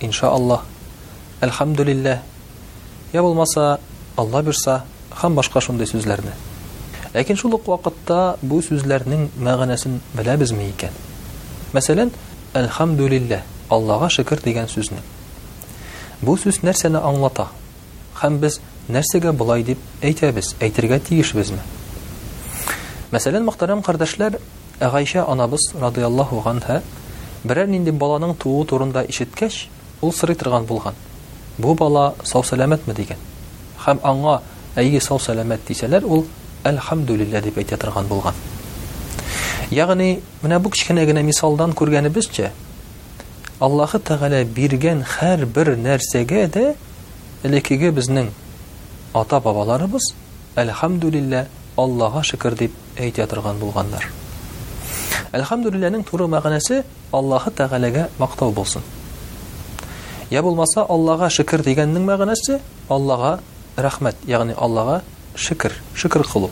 Инша Аллаһ. Әлхәмдүлилләһ. Я булмаса, Алла бирса, хәм башка шундый сүзләрне. Ләкин шул ук вакытта бу сүзләрнең мәгънәсен беләбезме икән? Мәсәлән, Әлхәмдүлилләһ, Аллага шөкер дигән сүзне. Бу сүз нәрсәне аңлата? Хәм без нәрсәгә болай дип әйтәбез, әйтергә тиешбезме? Мәсәлән, мөхтәрәм кардәшләр, Ә Гайшә анабыз, радыяллаһу ганһа, берәр нинди баланың тууы турында ишеткәч, ул сорый торган булган, Бу бала сау-сәламәтме? дигән. Һәм аңа, Әйе, сау-сәламәт, дисәләр, ул, Әлхәмдүлилләһ, дип әйтә торган булган. Ягъни, менә бу кечкенә генә мисалдан күргәнебезчә, Аллаһы Тәгалә биргән һәрбер нәрсәгә дә элеккеге безнең ата-бабаларыбыз, Әлхәмдүлилләһ, Аллага шөкер, дип әйтә торган булганнар. Әлхәмдүлилләнең туры мәгънәсе Аллаһы Тәгаләгә мактау булсын. Я булмаса Аллага шөкер дигәннең мәгънәсе Аллага рәхмәт, ягъни Аллага шөкер, шөкер кылу.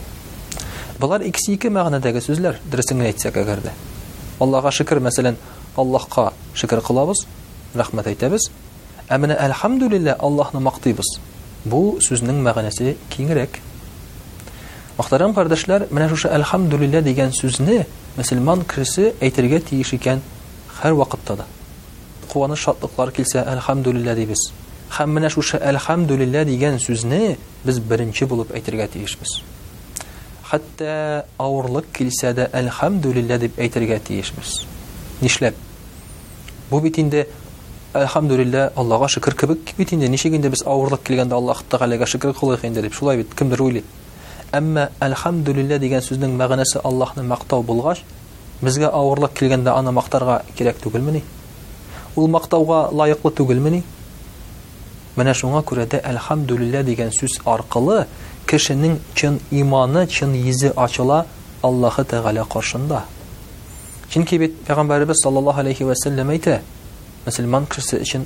Болар икесе ике мәгънәдәге сүзләр, дөресен генә әйтсәк әгәр дә. Аллага шөкер, мәсәлән, Аллаһка шөкер кылабыз, рәхмәт әйтәбез. Ә менә әлхәмдүлиллә Аллаһны мактыйбыз. Бу сүзнең мәгънәсе киңрәк. Мөхтәрәм кардәшләр, менә шушы Әлхәмдүлилләһ дигән сүзне мөселман кешесе әйтергә тиеш икән һәрвакытта да. Куаныш-шатлыклар килсә, Әлхәмдүлилләһ дибез. Һәм менә шушы Әлхәмдүлилләһ дигән сүзне без беренче булып әйтергә тиешбез. Хәтта авырлык килсә дә Әлхәмдүлилләһ дип әйтергә тиешбез. Нишләп? Бу бит инде Әлхәмдүлилләһ, Аллага шөкер кебек бит инде, ничек инде без авырлык килгәндә Аллаһ Тәгаләгә шөкер кылыйк инде дип, шулай бит, кемдер уйлый. Әмма Әлхәмдүлиллә дигән сүзнең мәгънәсе Аллаһны мактау булгач, безгә авырлык килгәндә аны мактарга кирәк түгелмени? Ул мактауга лаеклы түгелмени? Менә шуңа күрә дә Әлхәмдүлиллә дигән сүз аркылы кешенең чын иманы, чын йөзе ачыла Аллаһы Тәгалә каршында. Чөнки бит Пәйгамбәребез саллаллаһу алейхи вә сәлләм әйтә, мөселман кешесе өчен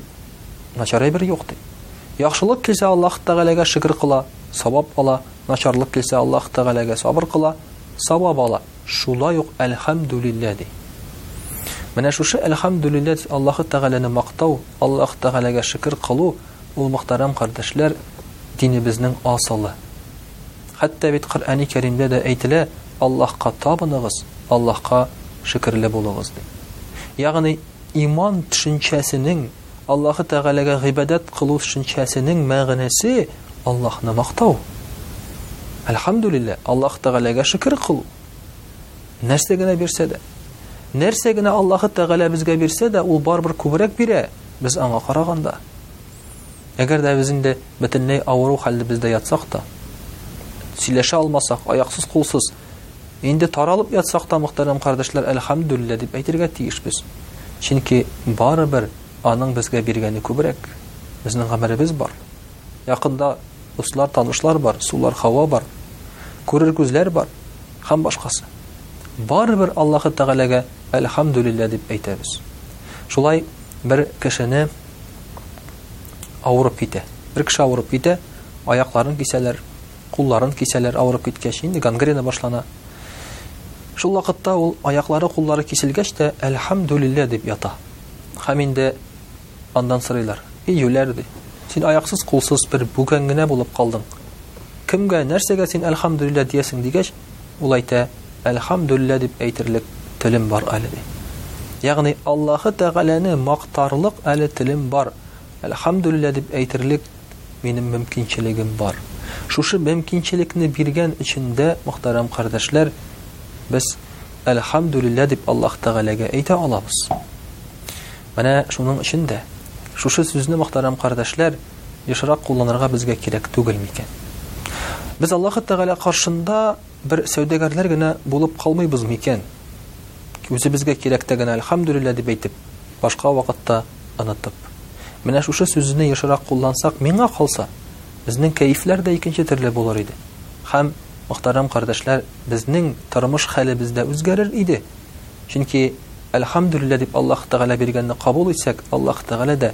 начар әйбер юк ди. Яхшылык килсә Аллаһ Тәгаләгә шөкер кыла, савап ала, начарлык килсә, Аллаһ Тәгаләгә сабыр кыла, савап ала. Шулай ук Әлхәмдүлиллә ди. Менә шушы Әлхәмдүлиллә дип Аллаһ Тәгаләне мактау, Аллаһ Тәгаләгә шөкер кылу, ул, мөхтәрәм кардәшләр, динебезнең асылы. Хәтта бит Коръәни Кәримдә дә әйтелә, Аллаһка табыныгыз, Аллаһка шөкерле булыгыз, ди. Ягъни, иман төшенчәсенең, Аллаһы Тәгаләгә гыйбадәт кылу төшенчәсенең мәгънәсе, Аллаһны мактау. Әлхәмдүлиллә, Аллаһы Тәгаләгә шөкер кылу. Нәрсә генә бирсә дә. Нәрсә генә Аллаһы Тәгалә безгә бирсә дә, ул барыбер күбрәк бирә, без аңа караганда. Әгәр дә без инде бөтенләй авыру хәлдә бездә ятсак та, сөйләшә алмасак, аяксыз-кулсыз, Инде таралып ятсак та, мөхтәрәм кардәшләр, әлхәмдүлилләһ дип әйтергә тиешбез. Чөнки барыбер Аның безгә биргәне күбрәк. Безнең гомеребез бар. Якында дуслар, танышлар бар, сулар, һава бар. Күрер күзләр бар һәм башкасы. Барыбер Аллаһы Тәгаләгә әлхәмдүлилләһ дип әйтәбез. Шулай бер кешене авырып китә. Бер кеше авырып китә, аякларын кисәләр. кулларын кисәләр, авырып киткәч, инде гангрена башлана. Шул вакытта ул аяклары, куллары киселгәч тә, әлхәмдүлиллә дип ята. Хәм инде андан сырыйлар. И юләр ди. Син аяксыз, кулсыз бер бүген генә булып калдың. Кемгә, нәрсәгә син әлхәмдүлиллә диясең дигәч, ул әйтә, әлхәмдүлиллә дип әйтерлек телем бар әле ди. Ягъни Аллаһы Тәгаләне мактарлык әле телем бар. Әлхәмдүлиллә дип әйтерлек Минем мөмкинчелегем бар. Шушы мөмкинчелекне биргән өчен дә, мөхтәрәм кардәшләр, без Әлхәмдүлилләһ дип Аллаһ Тәгаләгә әйтә алабыз. Менә шуның өчен дә шушы сүзне, мөхтәрәм кардәшләр, ешрак кулланырга безгә кирәк түгел микән? Без Аллаһ Тәгалә каршында Бер сәүдәгәрләр генә булып калмыйбыз микән? Үзебезгә кирәктә генә әлхәмдүлилләһ дип әйтеп, башка вакытта онытып. Менә шушы сүзне ешрак куллансак, миңа калса, безнең кәефләр дә икенче төрле булыр иде. Һәм, мөхтәрәм кардәшләр, безнең тормыш хәлебез дә үзгәрер иде. Чөнки, әлхәмдүлилләһ дип Аллаһ Тәгалә биргәнне кабул итсәк, Аллаһ Тәгалә дә